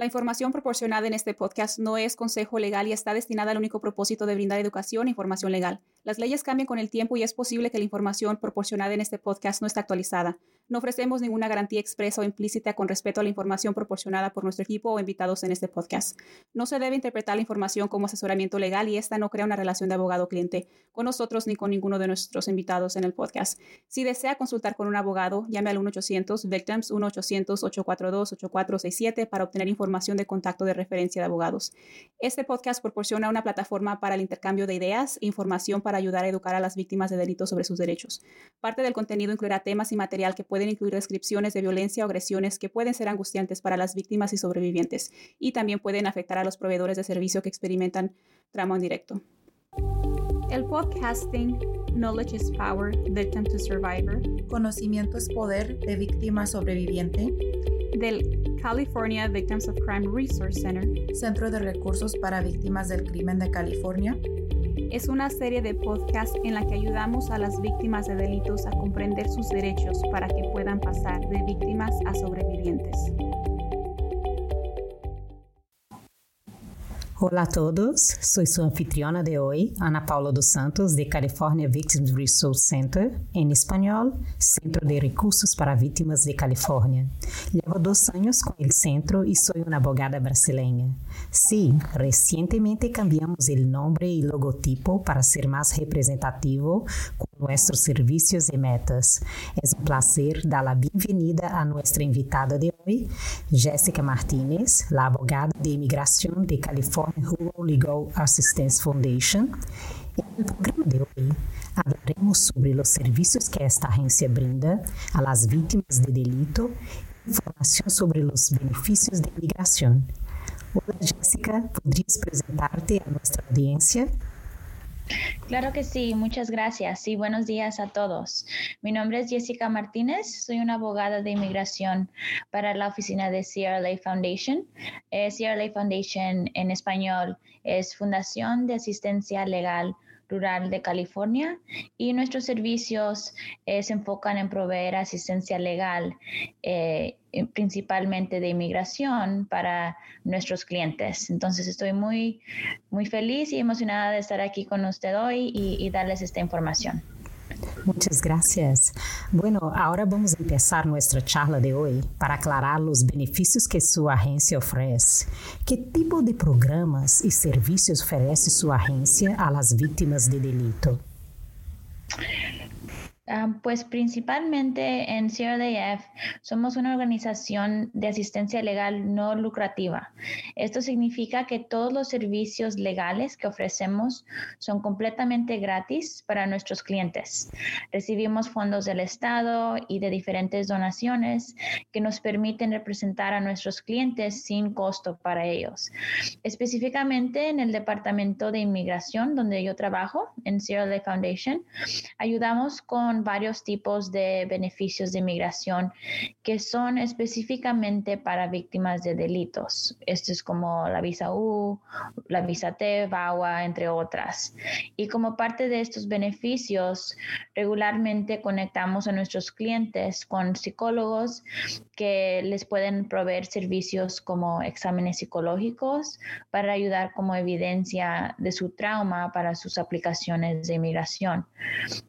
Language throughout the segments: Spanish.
La información proporcionada en este podcast no es consejo legal y está destinada al único propósito de brindar educación e información legal. Las leyes cambian con el tiempo y es posible que la información proporcionada en este podcast no esté actualizada. No ofrecemos ninguna garantía expresa o implícita con respecto a la información proporcionada por nuestro equipo o invitados en este podcast. No se debe interpretar la información como asesoramiento legal y esta no crea una relación de abogado-cliente con nosotros ni con ninguno de nuestros invitados en el podcast. Si desea consultar con un abogado, llame al 1-800-VICTIMS 1-800-842-8467 para obtener información de contacto de referencia de abogados. Este podcast proporciona una plataforma para el intercambio de ideas e información para ayudar a educar a las víctimas de delitos sobre sus derechos. Parte del contenido incluirá temas y material que puede pueden incluir descripciones de violencia o agresiones que pueden ser angustiantes para las víctimas y sobrevivientes y también pueden afectar a los proveedores de servicio que experimentan trauma en directo. El podcasting Knowledge is Power, Victim to Survivor. Conocimiento es poder de víctima sobreviviente. Del California Victims of Crime Resource Center. Centro de Recursos para Víctimas del Crimen de California es una serie de podcasts en la que ayudamos a las víctimas de delitos a comprender sus derechos para que puedan pasar de víctimas a sobrevivientes. Olá a todos, sou sua anfitriona de hoje, Ana Paula dos Santos, de California Victims Resource Center, em espanhol, Centro de Recursos para Vítimas de Califórnia. Llevo dois anos com o centro e sou uma abogada brasileira. Sim, recentemente cambiamos o nome e logotipo para ser mais representativo com nossos serviços e metas. É um prazer dar a bem-vinda a nossa invitada de hoje, Jéssica Martínez, a abogada de imigração de Califórnia Rural Legal Assistance Foundation. En el programa de hoy hablaremos sobre los servicios que esta agencia brinda a las víctimas de delito e información sobre los beneficios de inmigración. Hola Jessica, ¿podrías presentarte a nuestra audiencia? Claro que sí, muchas gracias y buenos días a todos. Mi nombre es Jessica Martínez, soy una abogada de inmigración para la oficina de CRLA Foundation. Eh, CRLA Foundation en español es Fundación de Asistencia Legal Rural de California y nuestros servicios eh, se enfocan en proveer asistencia legal, eh, principalmente de inmigración para nuestros clientes. Entonces estoy muy, muy feliz y emocionada de estar aquí con usted hoy y darles esta información. Muchas gracias. Bueno, ahora vamos a empezar nuestra charla de hoy para aclarar los beneficios que su agencia ofrece. ¿Qué tipo de programas y servicios ofrece su agencia a las víctimas de delito? Ah, pues principalmente en CRDF somos una organización de asistencia legal no lucrativa. Esto significa que todos los servicios legales que ofrecemos son completamente gratis para nuestros clientes. Recibimos fondos del Estado y de diferentes donaciones que nos permiten representar a nuestros clientes sin costo para ellos. Específicamente en el Departamento de Inmigración, donde yo trabajo, en CRDF Foundation, ayudamos con varios tipos de beneficios de inmigración que son específicamente para víctimas de delitos. Esto es como la visa U, la visa T, VAWA, entre otras. Y como parte de estos beneficios, regularmente conectamos a nuestros clientes con psicólogos que les pueden proveer servicios como exámenes psicológicos para ayudar como evidencia de su trauma para sus aplicaciones de inmigración.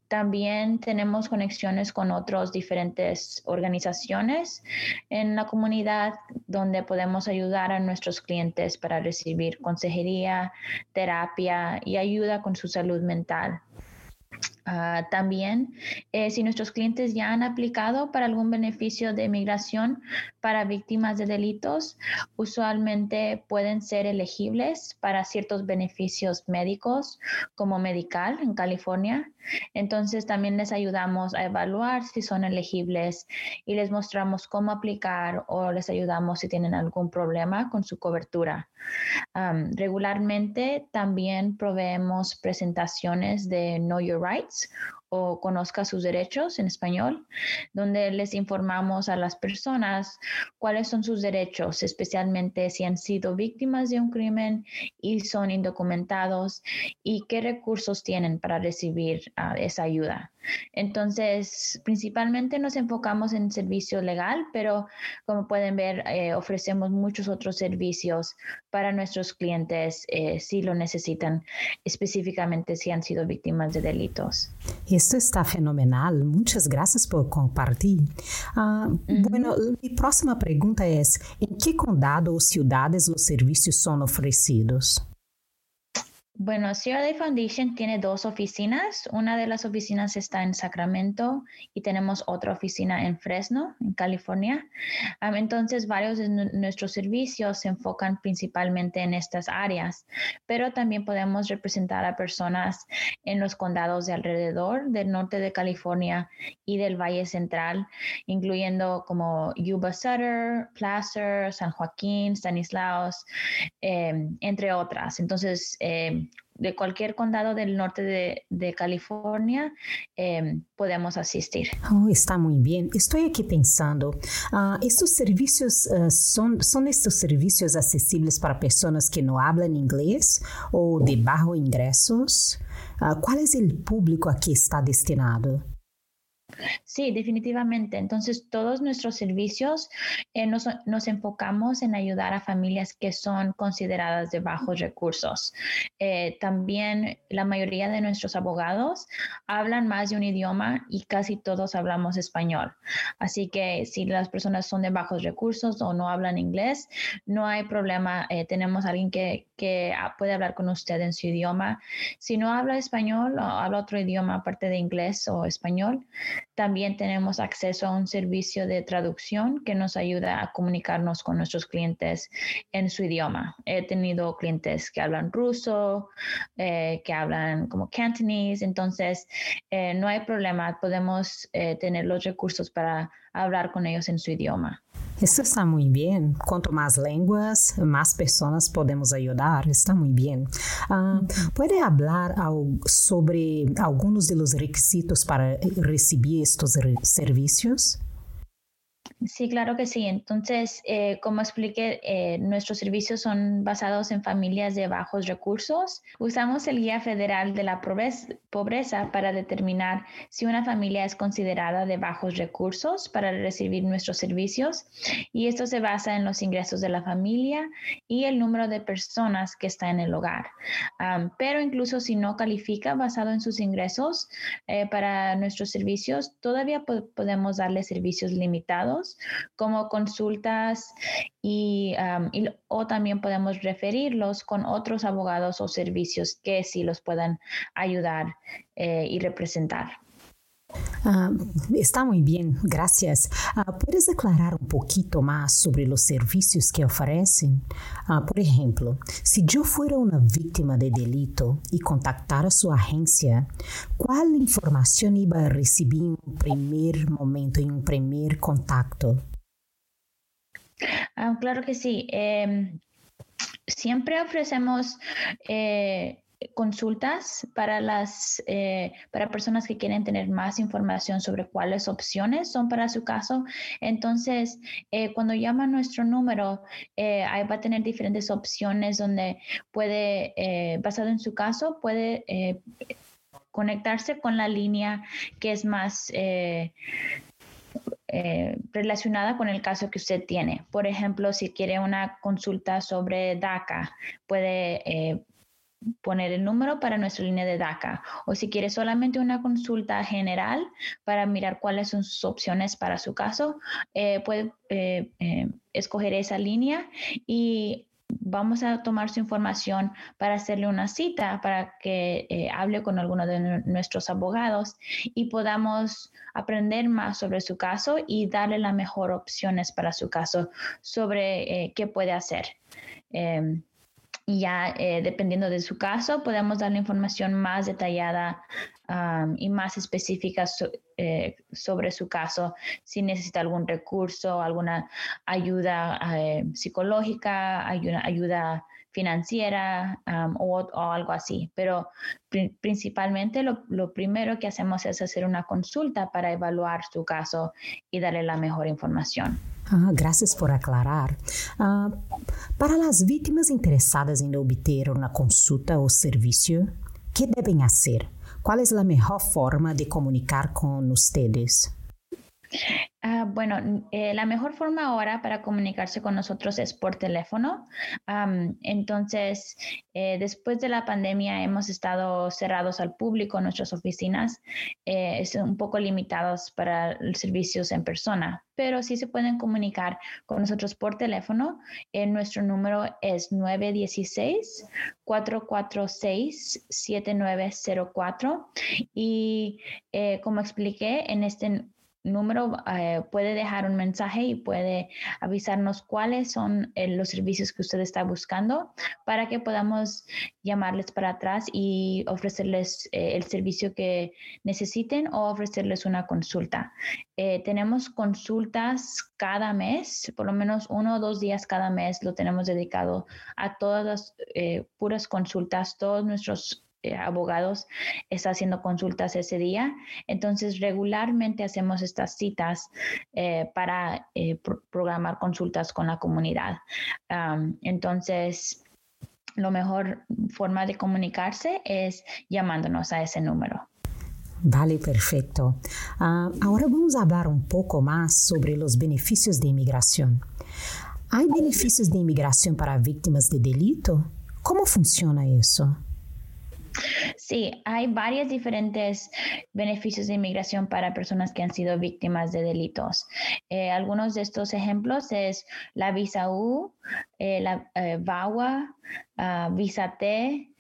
También tenemos conexiones con otras diferentes organizaciones en la comunidad donde podemos ayudar a nuestros clientes para recibir consejería, terapia y ayuda con su salud mental. Ah, también, eh, si nuestros clientes ya han aplicado para algún beneficio de migración para víctimas de delitos, usualmente pueden ser elegibles para ciertos beneficios médicos como medical en California. Entonces, también les ayudamos a evaluar si son elegibles y les mostramos cómo aplicar o les ayudamos si tienen algún problema con su cobertura. regularmente también proveemos presentaciones de Know Your Rights o conozca sus derechos en español, donde les informamos a las personas cuáles son sus derechos, especialmente si han sido víctimas de un crimen y son indocumentados y qué recursos tienen para recibir ah, esa ayuda. Entonces, principalmente nos enfocamos en servicio legal, pero como pueden ver, eh, ofrecemos muchos otros servicios para nuestros clientes eh, si lo necesitan, específicamente si han sido víctimas de delitos. Esto está fenomenal. Muchas gracias por compartir. Uh, Bueno, mi próxima pregunta es, ¿en qué condado o ciudades los servicios son ofrecidos? Bueno, Day Foundation tiene dos oficinas. Una de las oficinas está en Sacramento y tenemos otra oficina en Fresno, en California. entonces, varios de nuestros servicios se enfocan principalmente en estas áreas, pero también podemos representar a personas en los condados de alrededor del norte de California y del Valle Central, incluyendo como Yuba Sutter, Placer, San Joaquín, Stanislaus, eh, entre otras. Entonces, eh, de cualquier condado del norte de, California em, podemos asistir. Oh, está muy bien. Estoy aquí pensando, uh, ¿estos servicios uh, son, son estos servicios accesibles para personas que no hablan inglés o de bajo ingresos? Uh, ¿Cuál es el público a que está destinado? Sí, definitivamente. Entonces, todos nuestros servicios eh, nos, enfocamos en ayudar a familias que son consideradas de bajos recursos. Eh, también la mayoría de nuestros abogados hablan más de un idioma y casi todos hablamos español. Así que si las personas son de bajos recursos o no hablan inglés, no hay problema. Eh, tenemos a alguien que, que puede hablar con usted en su idioma. Si no habla español o habla otro idioma aparte de inglés o español, también tenemos acceso a un servicio de traducción que nos ayuda a comunicarnos con nuestros clientes en su idioma. He tenido clientes que hablan ruso, eh, que hablan como cantonese, entonces eh, no hay problema, podemos eh, tener los recursos para hablar con ellos en su idioma. Isso está muito bem. Quanto mais línguas, mais pessoas podemos ajudar. Está muito bem. Uh, pode falar sobre alguns dos requisitos para receber estes serviços? Sí, claro que sí. Entonces, eh, como expliqué, eh, nuestros servicios son basados en familias de bajos recursos. Usamos el Guía Federal de la Pobreza para determinar si una familia es considerada de bajos recursos para recibir nuestros servicios y esto se basa en los ingresos de la familia y el número de personas que está en el hogar. pero incluso si no califica basado en sus ingresos eh, para nuestros servicios, todavía podemos darle servicios limitados como consultas y, o también podemos referirlos con otros abogados o servicios que sí los puedan ayudar eh, y representar. Ah, está muy bien, gracias. Ah, ¿Puedes aclarar un poquito más sobre los servicios que ofrecen? Ah, por ejemplo, si yo fuera una víctima de delito y contactara su agencia, ¿cuál información iba a recibir en un primer momento, en un primer contacto? claro que sí. Em, siempre ofrecemos eh, consultas para las eh, para personas que quieren tener más información sobre cuáles opciones son para su caso. Entonces, eh, cuando llama nuestro número, eh, ahí va a tener diferentes opciones donde puede, basado en su caso, puede conectarse con la línea que es más relacionada con el caso que usted tiene. Por ejemplo, si quiere una consulta sobre DACA, puede poner el número para nuestra línea de DACA o si quiere solamente una consulta general para mirar cuáles son sus opciones para su caso, eh, puede eh, eh, escoger esa línea y vamos a tomar su información para hacerle una cita para que hable con alguno de nuestros abogados y podamos aprender más sobre su caso y darle las mejores opciones para su caso sobre qué puede hacer. Em, y ya eh, dependiendo de su caso podemos darle información más detallada y más específica eh, sobre su caso, si necesita algún recurso, alguna ayuda eh, psicológica, ayuda, ayuda financiera o, algo así. Pero principalmente lo, primero que hacemos es hacer una consulta para evaluar su caso y darle la mejor información. Ah, gracias por aclarar. Ah, para las víctimas interesadas en obter una consulta o servicio, ¿qué deben hacer? ¿Cuál es la mejor forma de comunicar con ustedes? Ah, bueno, eh, la mejor forma ahora para comunicarse con nosotros es por teléfono. entonces, eh, después de la pandemia hemos estado cerrados al público, nuestras oficinas, eh, un poco limitados para servicios en persona, pero sí se pueden comunicar con nosotros por teléfono. nuestro número es 916-446-7904 y como expliqué, en este número eh, puede dejar un mensaje y puede avisarnos cuáles son eh, los servicios que usted está buscando para que podamos llamarles para atrás y ofrecerles eh, el servicio que necesiten o ofrecerles una consulta. tenemos consultas cada mes, por lo menos uno o dos días cada mes lo tenemos dedicado a todas las puras consultas, todos nuestros eh, abogados está haciendo consultas ese día. Entonces, regularmente hacemos estas citas eh, para eh, programar consultas con la comunidad. entonces, la mejor forma de comunicarse es llamándonos a ese número. Vale, perfecto. Ah, ahora vamos a hablar un poco más sobre los beneficios de inmigración. ¿Hay beneficios de inmigración para víctimas de delito? ¿Cómo funciona eso? Sí, hay varios diferentes beneficios de inmigración para personas que han sido víctimas de delitos. Eh, algunos de estos ejemplos es la visa U, eh, la eh, VAWA, ah, visa T,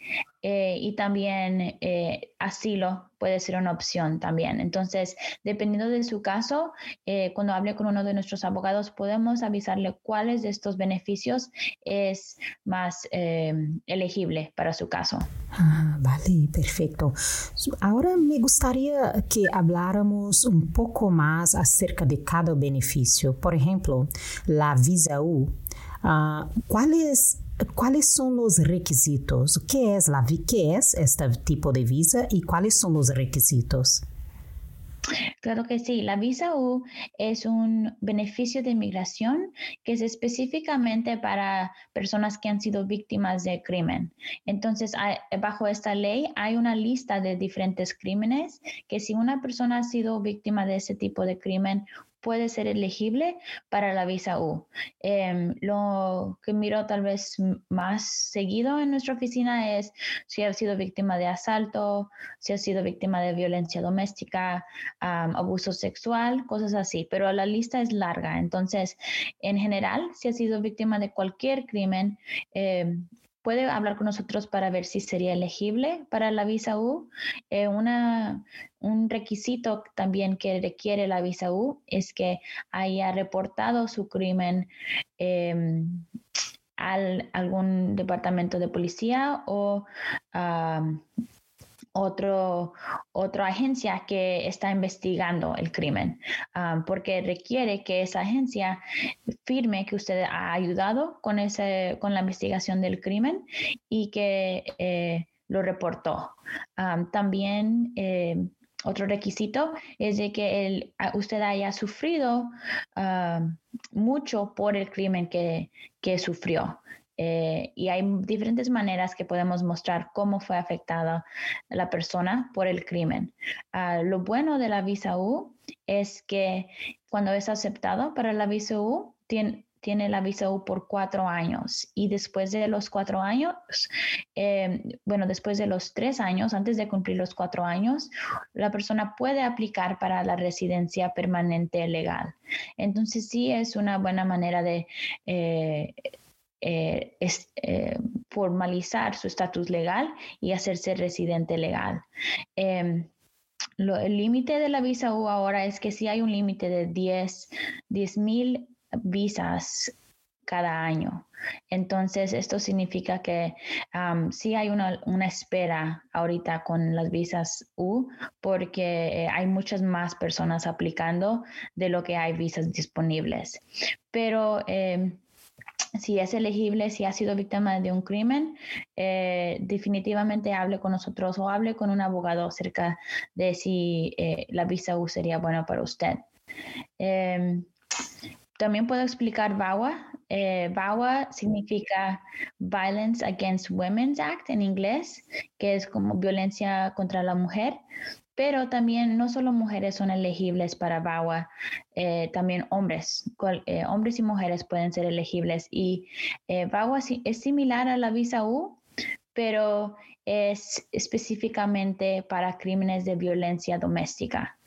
eh, y también eh, asilo puede ser una opción también. Entonces, dependiendo de su caso, eh, cuando hable con uno de nuestros abogados, podemos avisarle cuáles de estos beneficios es más elegible para su caso. Ah, vale, perfecto. Ahora me gustaría que habláramos un poco más acerca de cada beneficio. Por ejemplo, la visa U. Uh, ¿Cuál es ¿Cuáles son los requisitos? ¿Qué es, la, ¿Qué es este tipo de visa y cuáles son los requisitos? Claro que sí, la visa U es un beneficio de inmigración que es específicamente para personas que han sido víctimas de crimen. Entonces, bajo esta ley hay una lista de diferentes crímenes que si una persona ha sido víctima de ese tipo de crimen, puede ser elegible para la visa U. Em, lo que miro tal vez más seguido en nuestra oficina es si ha sido víctima de asalto, si ha sido víctima de violencia doméstica, abuso sexual, cosas así, pero la lista es larga. Entonces, en general, si ha sido víctima de cualquier crimen, em, puede hablar con nosotros para ver si sería elegible para la visa U. Eh, una, un requisito también que requiere la visa U es que haya reportado su crimen em, al algún departamento de policía o otro, otra agencia que está investigando el crimen, ah, porque requiere que esa agencia firme que usted ha ayudado con, ese, con la investigación del crimen y que eh, lo reportó. Ah, también eh, otro requisito es de que el, usted haya sufrido ah, mucho por el crimen que, que sufrió. Eh, y hay diferentes maneras que podemos mostrar cómo fue afectada la persona por el crimen. Ah, lo bueno de la visa U es que cuando es aceptado para la visa U, tiene, tiene la visa U por cuatro años y después de los cuatro años, eh, bueno, después de los tres años, antes de cumplir los cuatro años, la persona puede aplicar para la residencia permanente legal. Entonces sí es una buena manera de... Eh, eh, eh, formalizar su estatus legal y hacerse residente legal. Em, el límite de la visa U ahora es que sí hay un límite de 10 mil visas cada año. Entonces, esto significa que sí hay una, una, espera ahorita con las visas U porque eh, hay muchas más personas aplicando de lo que hay visas disponibles. Pero em, si es elegible, si ha sido víctima de un crimen, eh, definitivamente hable con nosotros o hable con un abogado acerca de si eh, la visa U sería buena para usted. Em, también puedo explicar VAWA. Eh, VAWA significa Violence Against Women's Act en inglés, que es como violencia contra la mujer. Pero también no solo mujeres son elegibles para VAWA, eh, también hombres, eh, hombres y mujeres pueden ser elegibles. Y VAWA es similar a la visa U, pero es específicamente para crímenes de violencia doméstica.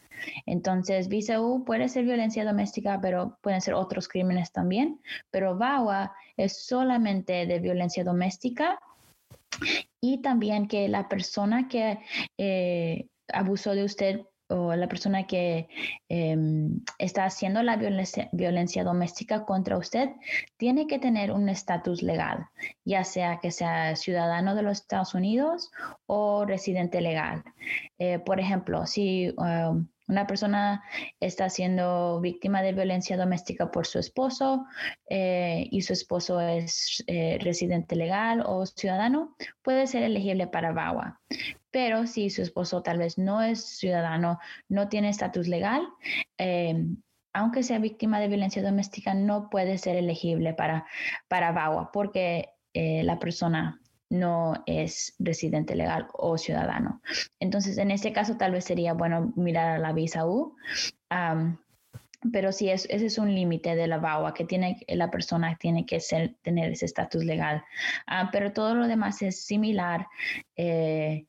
Entonces, visa U puede ser violencia doméstica, pero pueden ser otros crímenes también. Pero VAWA es solamente de violencia doméstica y también que la persona que eh, abusó de usted o la persona que em, está haciendo la violencia, doméstica contra usted tiene que tener un estatus legal, ya sea que sea ciudadano de los Estados Unidos o residente legal. Eh, por ejemplo, si um, una persona está siendo víctima de violencia doméstica por su esposo eh, y su esposo es eh, residente legal o ciudadano, puede ser elegible para VAWA. Pero si su esposo tal vez no es ciudadano, no tiene estatus legal, eh, aunque sea víctima de violencia doméstica, no puede ser elegible para, para VAWA porque la persona no es residente legal o ciudadano. Entonces, en este caso, tal vez sería bueno mirar a la visa U. pero sí, ese es un límite de la VAWA que tiene, la persona tiene que ser, tener ese estatus legal. Ah, pero todo lo demás es similar. Eh,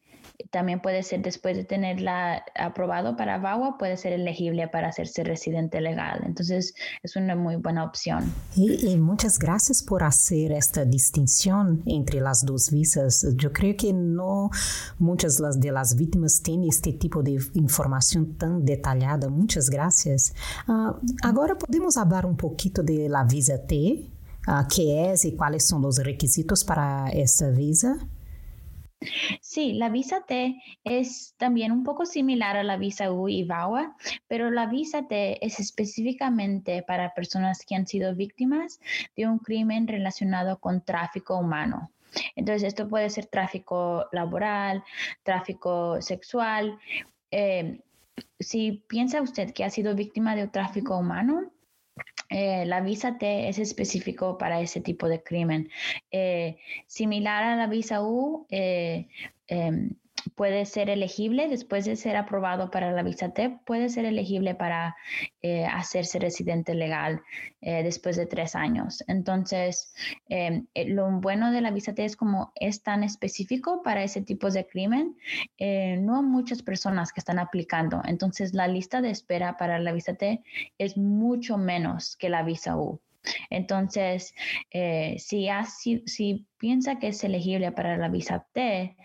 también puede ser, después de tenerla aprobado para VAWA, puede ser elegible para hacerse residente legal. Entonces, es una muy buena opción. Y, muchas gracias por hacer esta distinción entre las dos visas. Yo creo que no muchas de las víctimas tienen este tipo de información tan detallada. Muchas gracias. Uh, agora podemos hablar un poquito de la visa T, uh, qué es y cuáles son los requisitos para esta visa. Sí, la visa T es también un poco similar a la visa U y VAWA, pero la visa T es específicamente para personas que han sido víctimas de un crimen relacionado con tráfico humano. Entonces, esto puede ser tráfico laboral, tráfico sexual. Eh, si piensa usted que ha sido víctima de un tráfico humano, eh, la visa T es específico para ese tipo de crimen. Eh, similar a la visa U, eh, em, puede ser elegible después de ser aprobado para la visa T, puede ser elegible para eh, hacerse residente legal eh, después de tres años. Entonces, eh, lo bueno de la visa T es como es tan específico para ese tipo de crimen, no muchas personas que están aplicando. Entonces, la lista de espera para la visa T es mucho menos que la visa U. Entonces, eh, si, si, piensa que es elegible para la visa T,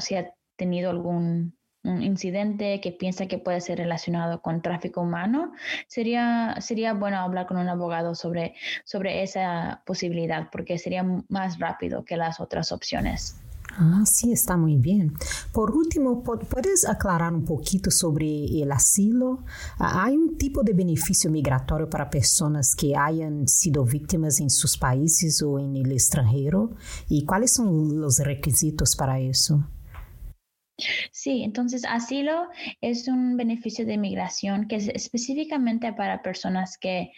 si ha tenido algún incidente que piensa que puede ser relacionado con tráfico humano, sería, sería bueno hablar con un abogado sobre, sobre esa posibilidad porque sería más rápido que las otras opciones. Ah, sí, está muy bien. Por último, ¿puedes aclarar un poquito sobre el asilo? Ah, ¿Hay un tipo de beneficio migratorio para personas que hayan sido víctimas en sus países o en el extranjero? ¿Y cuáles son los requisitos para eso? Sí, entonces asilo es un beneficio de migración que es específicamente para personas que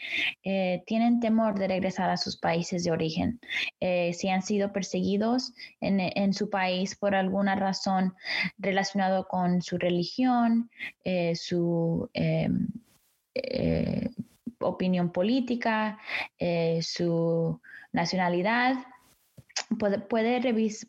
eh, tienen temor de regresar a sus países de origen. Eh, si han sido perseguidos en, su país por alguna razón relacionado con su religión, eh, su em, opinión política, su nacionalidad, puede, puede,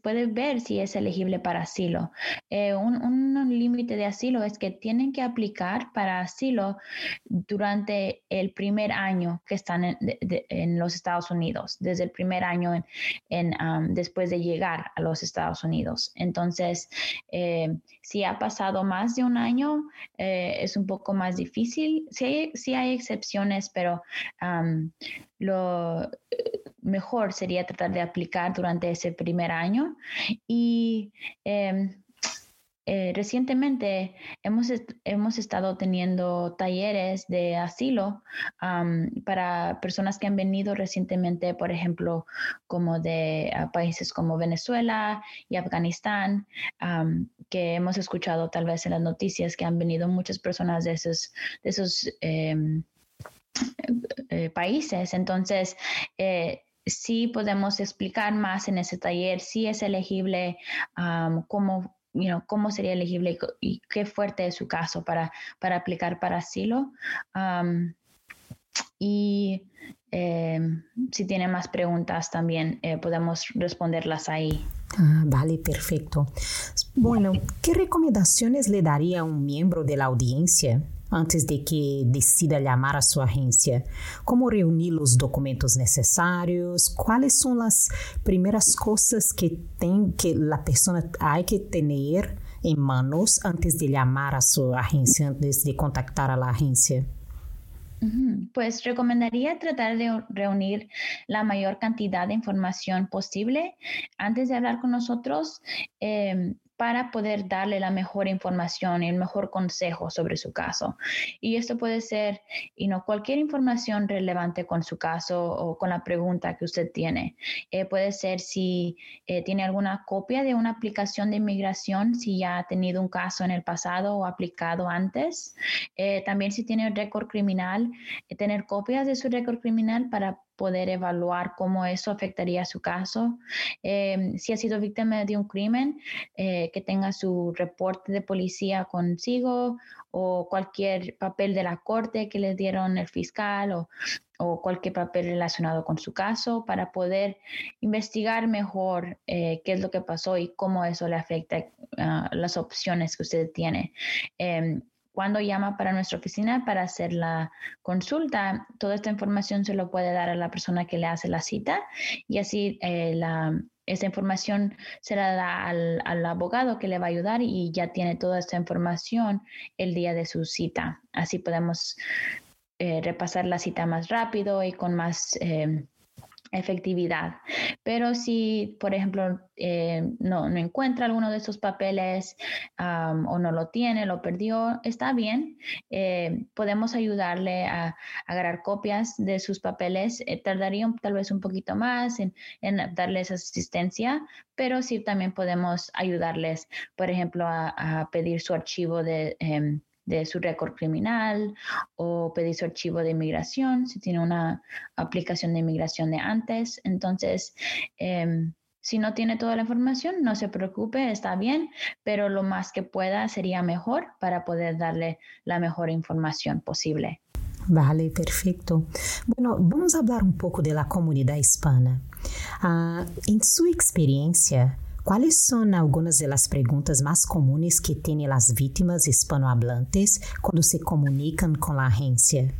puede ver si es elegible para asilo. Eh, un, un límite de asilo es que tienen que aplicar para asilo durante el primer año que están en, en los Estados Unidos, desde el primer año en, en después de llegar a los Estados Unidos. Entonces, eh, si ha pasado más de un año, eh, es un poco más difícil. Sí hay, hay excepciones, pero lo mejor sería tratar de aplicar durante ese primer año. Y em, eh, recientemente hemos, hemos estado teniendo talleres de asilo para personas que han venido recientemente, por ejemplo, como de países como Venezuela y Afganistán, que hemos escuchado tal vez en las noticias que han venido muchas personas de esos, de esos em, países. Entonces, sí podemos explicar más en ese taller si es elegible, cómo, cómo sería elegible y, qué fuerte es su caso para, para aplicar para asilo. y em, si tiene más preguntas también eh, podemos responderlas ahí. Ah, vale, perfecto. Bueno, ¿qué recomendaciones le daría a un miembro de la audiencia antes de que decida llamar a su agencia? ¿Cómo reunir los documentos necesarios? ¿Cuáles son las primeras cosas que, ten, que la persona hay que tener en manos antes de llamar a su agencia, antes de contactar a la agencia? Pues recomendaría tratar de reunir la mayor cantidad de información posible antes de hablar con nosotros. Em, para poder darle la mejor información y el mejor consejo sobre su caso. Y esto puede ser y no cualquier información relevante con su caso o con la pregunta que usted tiene. Eh, puede ser si eh, tiene alguna copia de una aplicación de inmigración, si ya ha tenido un caso en el pasado o aplicado antes. Eh, también si tiene un récord criminal, tener copias de su récord criminal para poder evaluar cómo eso afectaría su caso. Em, si ha sido víctima de un crimen, eh, que tenga su reporte de policía consigo o cualquier papel de la corte que le dieron el fiscal o, cualquier papel relacionado con su caso para poder investigar mejor eh, qué es lo que pasó y cómo eso le afecta a las opciones que usted tiene. Em, cuando llama para nuestra oficina para hacer la consulta, toda esta información se lo puede dar a la persona que le hace la cita y así eh, la, esta información se la da al, al, abogado que le va a ayudar y ya tiene toda esta información el día de su cita. Así podemos eh, repasar la cita más rápido y con más... Eh, efectividad. Pero si, por ejemplo, eh, no, no, encuentra alguno de esos papeles o no lo tiene, lo perdió, está bien. Eh, podemos ayudarle a, agarrar copias de sus papeles. Eh, tardaría tal vez un poquito más en, en, darles asistencia, pero sí también podemos ayudarles, por ejemplo, a, pedir su archivo de em, de su récord criminal o pedir su archivo de inmigración si tiene una aplicación de inmigración de antes. Entonces, em, si no tiene toda la información, no se preocupe, está bien, pero lo más que pueda sería mejor para poder darle la mejor información posible. Vale, perfecto. Bueno, vamos a hablar un poco de la comunidad hispana. Uh, en su experiencia, ¿Cuáles son algunas de las preguntas más comunes que tienen las víctimas hispanohablantes cuando se comunican con la agencia?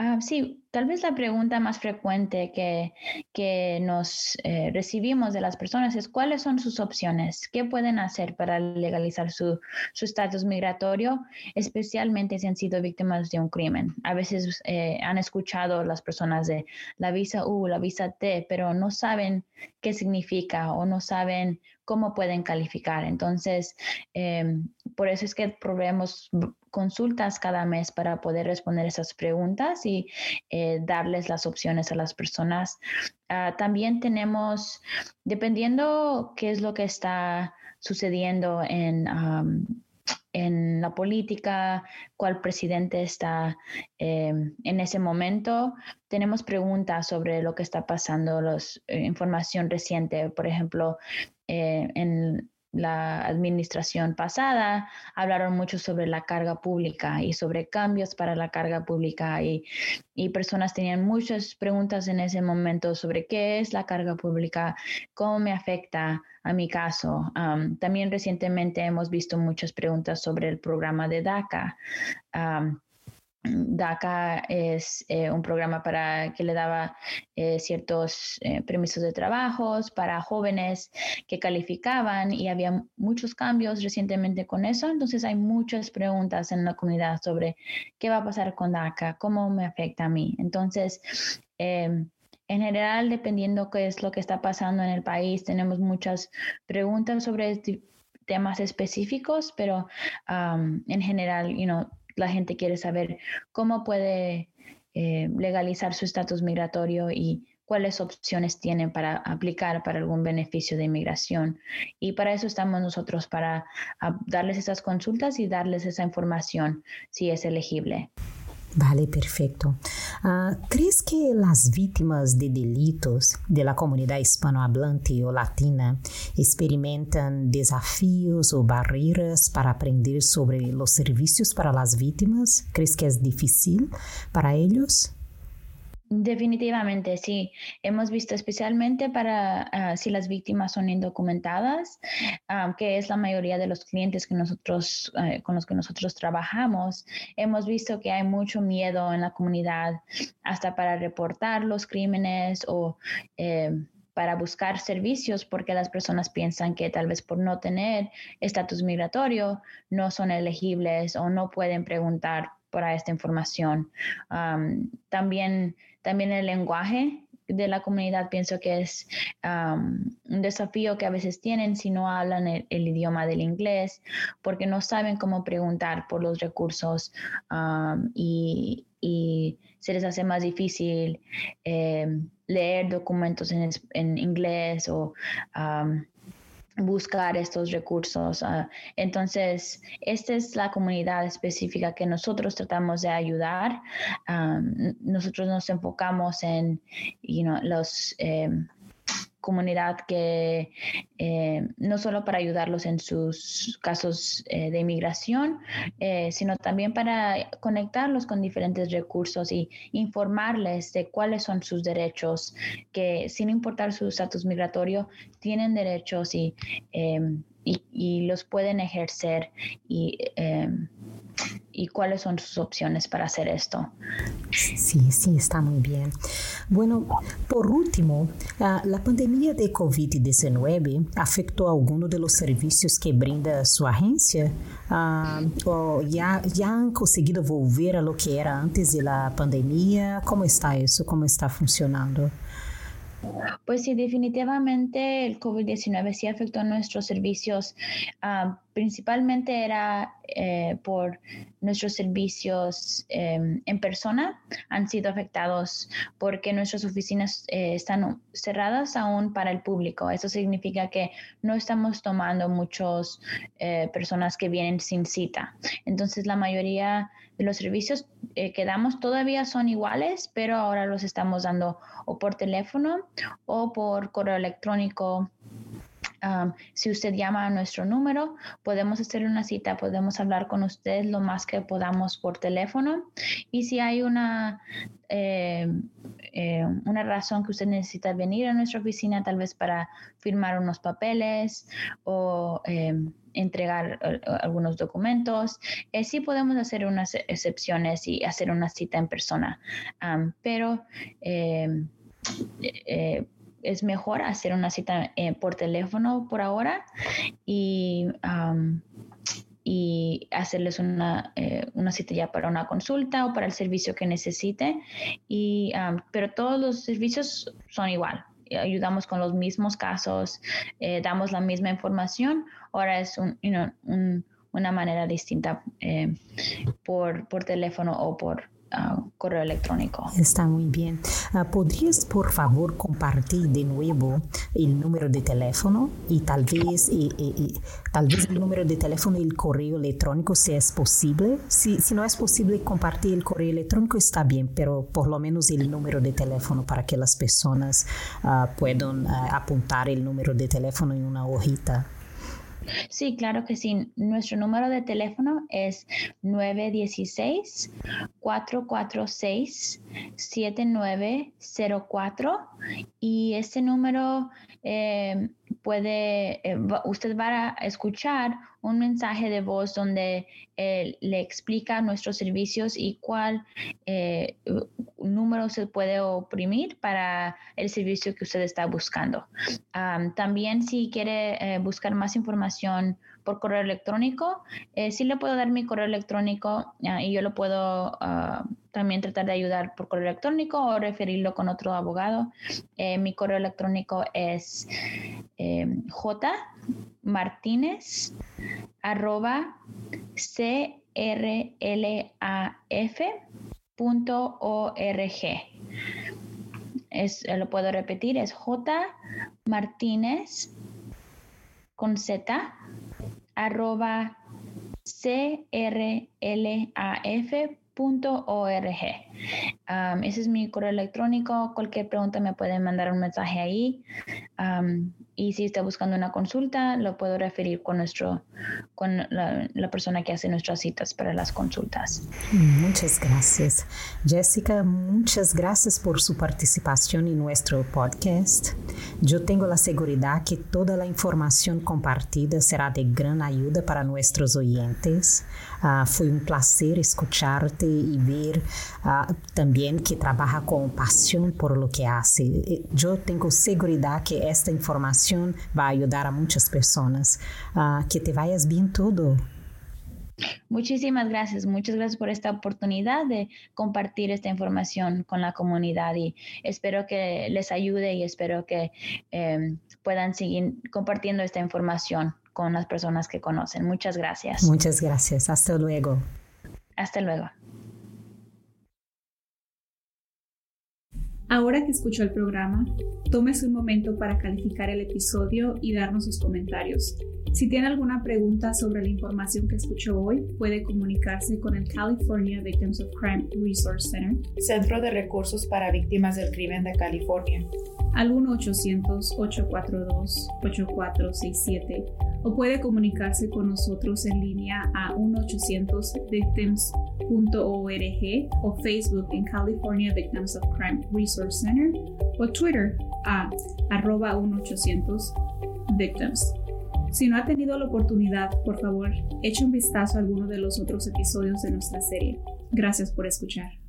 Ah, sí, tal vez la pregunta más frecuente que, que nos eh, recibimos de las personas es cuáles son sus opciones, qué pueden hacer para legalizar su estatus migratorio, especialmente si han sido víctimas de un crimen. A veces eh, han escuchado las personas de la visa U, la visa T, pero no saben qué significa o no saben cómo pueden calificar. Entonces, em, por eso es que proveemos consultas cada mes para poder responder esas preguntas y eh, darles las opciones a las personas. Ah, también tenemos, dependiendo qué es lo que está sucediendo en, en la política, cuál presidente está em, en ese momento, tenemos preguntas sobre lo que está pasando, los, eh, información reciente, por ejemplo, eh, en la administración pasada hablaron mucho sobre la carga pública y sobre cambios para la carga pública y, y, personas tenían muchas preguntas en ese momento sobre qué es la carga pública, cómo me afecta a mi caso. también recientemente hemos visto muchas preguntas sobre el programa de DACA. DACA es eh, un programa para que le daba eh, ciertos eh, permisos de trabajos para jóvenes que calificaban y había muchos cambios recientemente con eso. Entonces hay muchas preguntas en la comunidad sobre qué va a pasar con DACA, cómo me afecta a mí. Entonces, em, en general, dependiendo qué es lo que está pasando en el país, tenemos muchas preguntas sobre temas específicos, pero en general, you know, la gente quiere saber cómo puede eh, legalizar su estatus migratorio y cuáles opciones tienen para aplicar para algún beneficio de inmigración. Y para eso estamos nosotros, para darles esas consultas y darles esa información si es elegible. Vale, perfecto. Uh, ¿Crees que las víctimas de delitos de la comunidad hispanohablante o latina experimentan desafíos o barreras para aprender sobre los servicios para las víctimas? ¿Crees que es difícil para ellos? Definitivamente, sí. Hemos visto especialmente para ah, si las víctimas son indocumentadas, ah, que es la mayoría de los clientes que nosotros, eh, con los que nosotros trabajamos. Hemos visto que hay mucho miedo en la comunidad hasta para reportar los crímenes o eh, para buscar servicios porque las personas piensan que tal vez por no tener estatus migratorio no son elegibles o no pueden preguntar para esta información. también también el lenguaje de la comunidad pienso que es un desafío que a veces tienen si no hablan el, idioma del inglés, porque no saben cómo preguntar por los recursos y, se les hace más difícil em, leer documentos en, en inglés o buscar estos recursos. Ah, entonces, esta es la comunidad específica que nosotros tratamos de ayudar. Ah, nosotros nos enfocamos en los... Em, comunidad que eh, no solo para ayudarlos en sus casos eh, de inmigración, eh, sino también para conectarlos con diferentes recursos y informarles de cuáles son sus derechos, que sin importar su estatus migratorio, tienen derechos y, y los pueden ejercer y y cuáles son sus opciones para hacer esto. Sí, sí, está muy bien. Bueno, por último, la pandemia de COVID-19 afectó a alguno de los servicios que brinda su agencia? Uh, ya, ¿Ya han conseguido volver a lo que era antes de la pandemia? ¿Cómo está eso? ¿Cómo está funcionando? Pues sí, definitivamente el COVID-19 sí afectó nuestros servicios. Ah, principalmente era eh, por nuestros servicios em, en persona han sido afectados porque nuestras oficinas eh, están cerradas aún para el público. Eso significa que no estamos tomando muchas eh, personas que vienen sin cita. Entonces la mayoría los servicios que damos todavía son iguales, pero ahora los estamos dando o por teléfono o por correo electrónico si usted llama a nuestro número, podemos hacer una cita, podemos hablar con usted lo más que podamos por teléfono. Y si hay una, eh, eh, una razón que usted necesita venir a nuestra oficina, tal vez para firmar unos papeles o eh, entregar algunos documentos, sí podemos hacer unas excepciones y hacer una cita en persona. pero es mejor hacer una cita eh, por teléfono por ahora y, y hacerles una, eh, una, cita ya para una consulta o para el servicio que necesite. Y, pero todos los servicios son igual. Ayudamos con los mismos casos, eh, damos la misma información. Ahora es un, una manera distinta por, por teléfono o por correo electrónico. Está muy bien. Ah, ¿Podrías, por favor, compartir de nuevo el número de teléfono y tal vez, tal vez el número de teléfono y el correo electrónico, si es posible? Si, no es posible compartir el correo electrónico, está bien, pero por lo menos el número de teléfono para que las personas uh, puedan apuntar el número de teléfono en una hojita. Sí, claro que sí. Nuestro número de teléfono es 916-446-7904 y este número eh, puede, eh, usted va a escuchar un mensaje de voz donde eh, le explica nuestros servicios y cuál eh, número se puede oprimir para el servicio que usted está buscando. también si quiere buscar más información por correo electrónico, sí le puedo dar mi correo electrónico ah, y yo lo puedo ah, también tratar de ayudar por correo electrónico o referirlo con otro abogado. mi correo electrónico es J Martínez arroba crlaf.org. Es, lo puedo repetir, es J Martínez con Z arroba crlaf.org ese es mi correo electrónico. Cualquier pregunta me pueden mandar un mensaje ahí. Y si está buscando una consulta, lo puedo referir con, nuestro, con la, la, persona que hace nuestras citas para las consultas. Muchas gracias. Jessica, muchas gracias por su participación en nuestro podcast. Yo tengo la seguridad que toda la información compartida será de gran ayuda para nuestros oyentes. Uh, foi um prazer escucharte e ver uh, também que trabalha com paixão por lo que hace. Eu tenho segurança que esta informação vai ajudar a muitas pessoas. Uh, que te vayas bem tudo. Muchísimas gracias, muchas gracias por esta oportunidad de compartir esta información con la comunidad y espero que les ayude y espero que eh, puedan seguir compartiendo esta información con las personas que conocen. Muchas gracias. Muchas gracias. Hasta luego. Hasta luego. Ahora que escuchó el programa, tómese un momento para calificar el episodio y darnos sus comentarios. Si tiene alguna pregunta sobre la información que escuchó hoy, puede comunicarse con el California Victims of Crime Resource Center, Centro de Recursos para Víctimas del Crimen de California, al 1-800-842-8467 o puede comunicarse con nosotros en línea a 1-800-victims.org o Facebook en California Victims of Crime Resource Center o Twitter a arroba 1-800-victims. Si no ha tenido la oportunidad, por favor, eche un vistazo a alguno de los otros episodios de nuestra serie. Gracias por escuchar.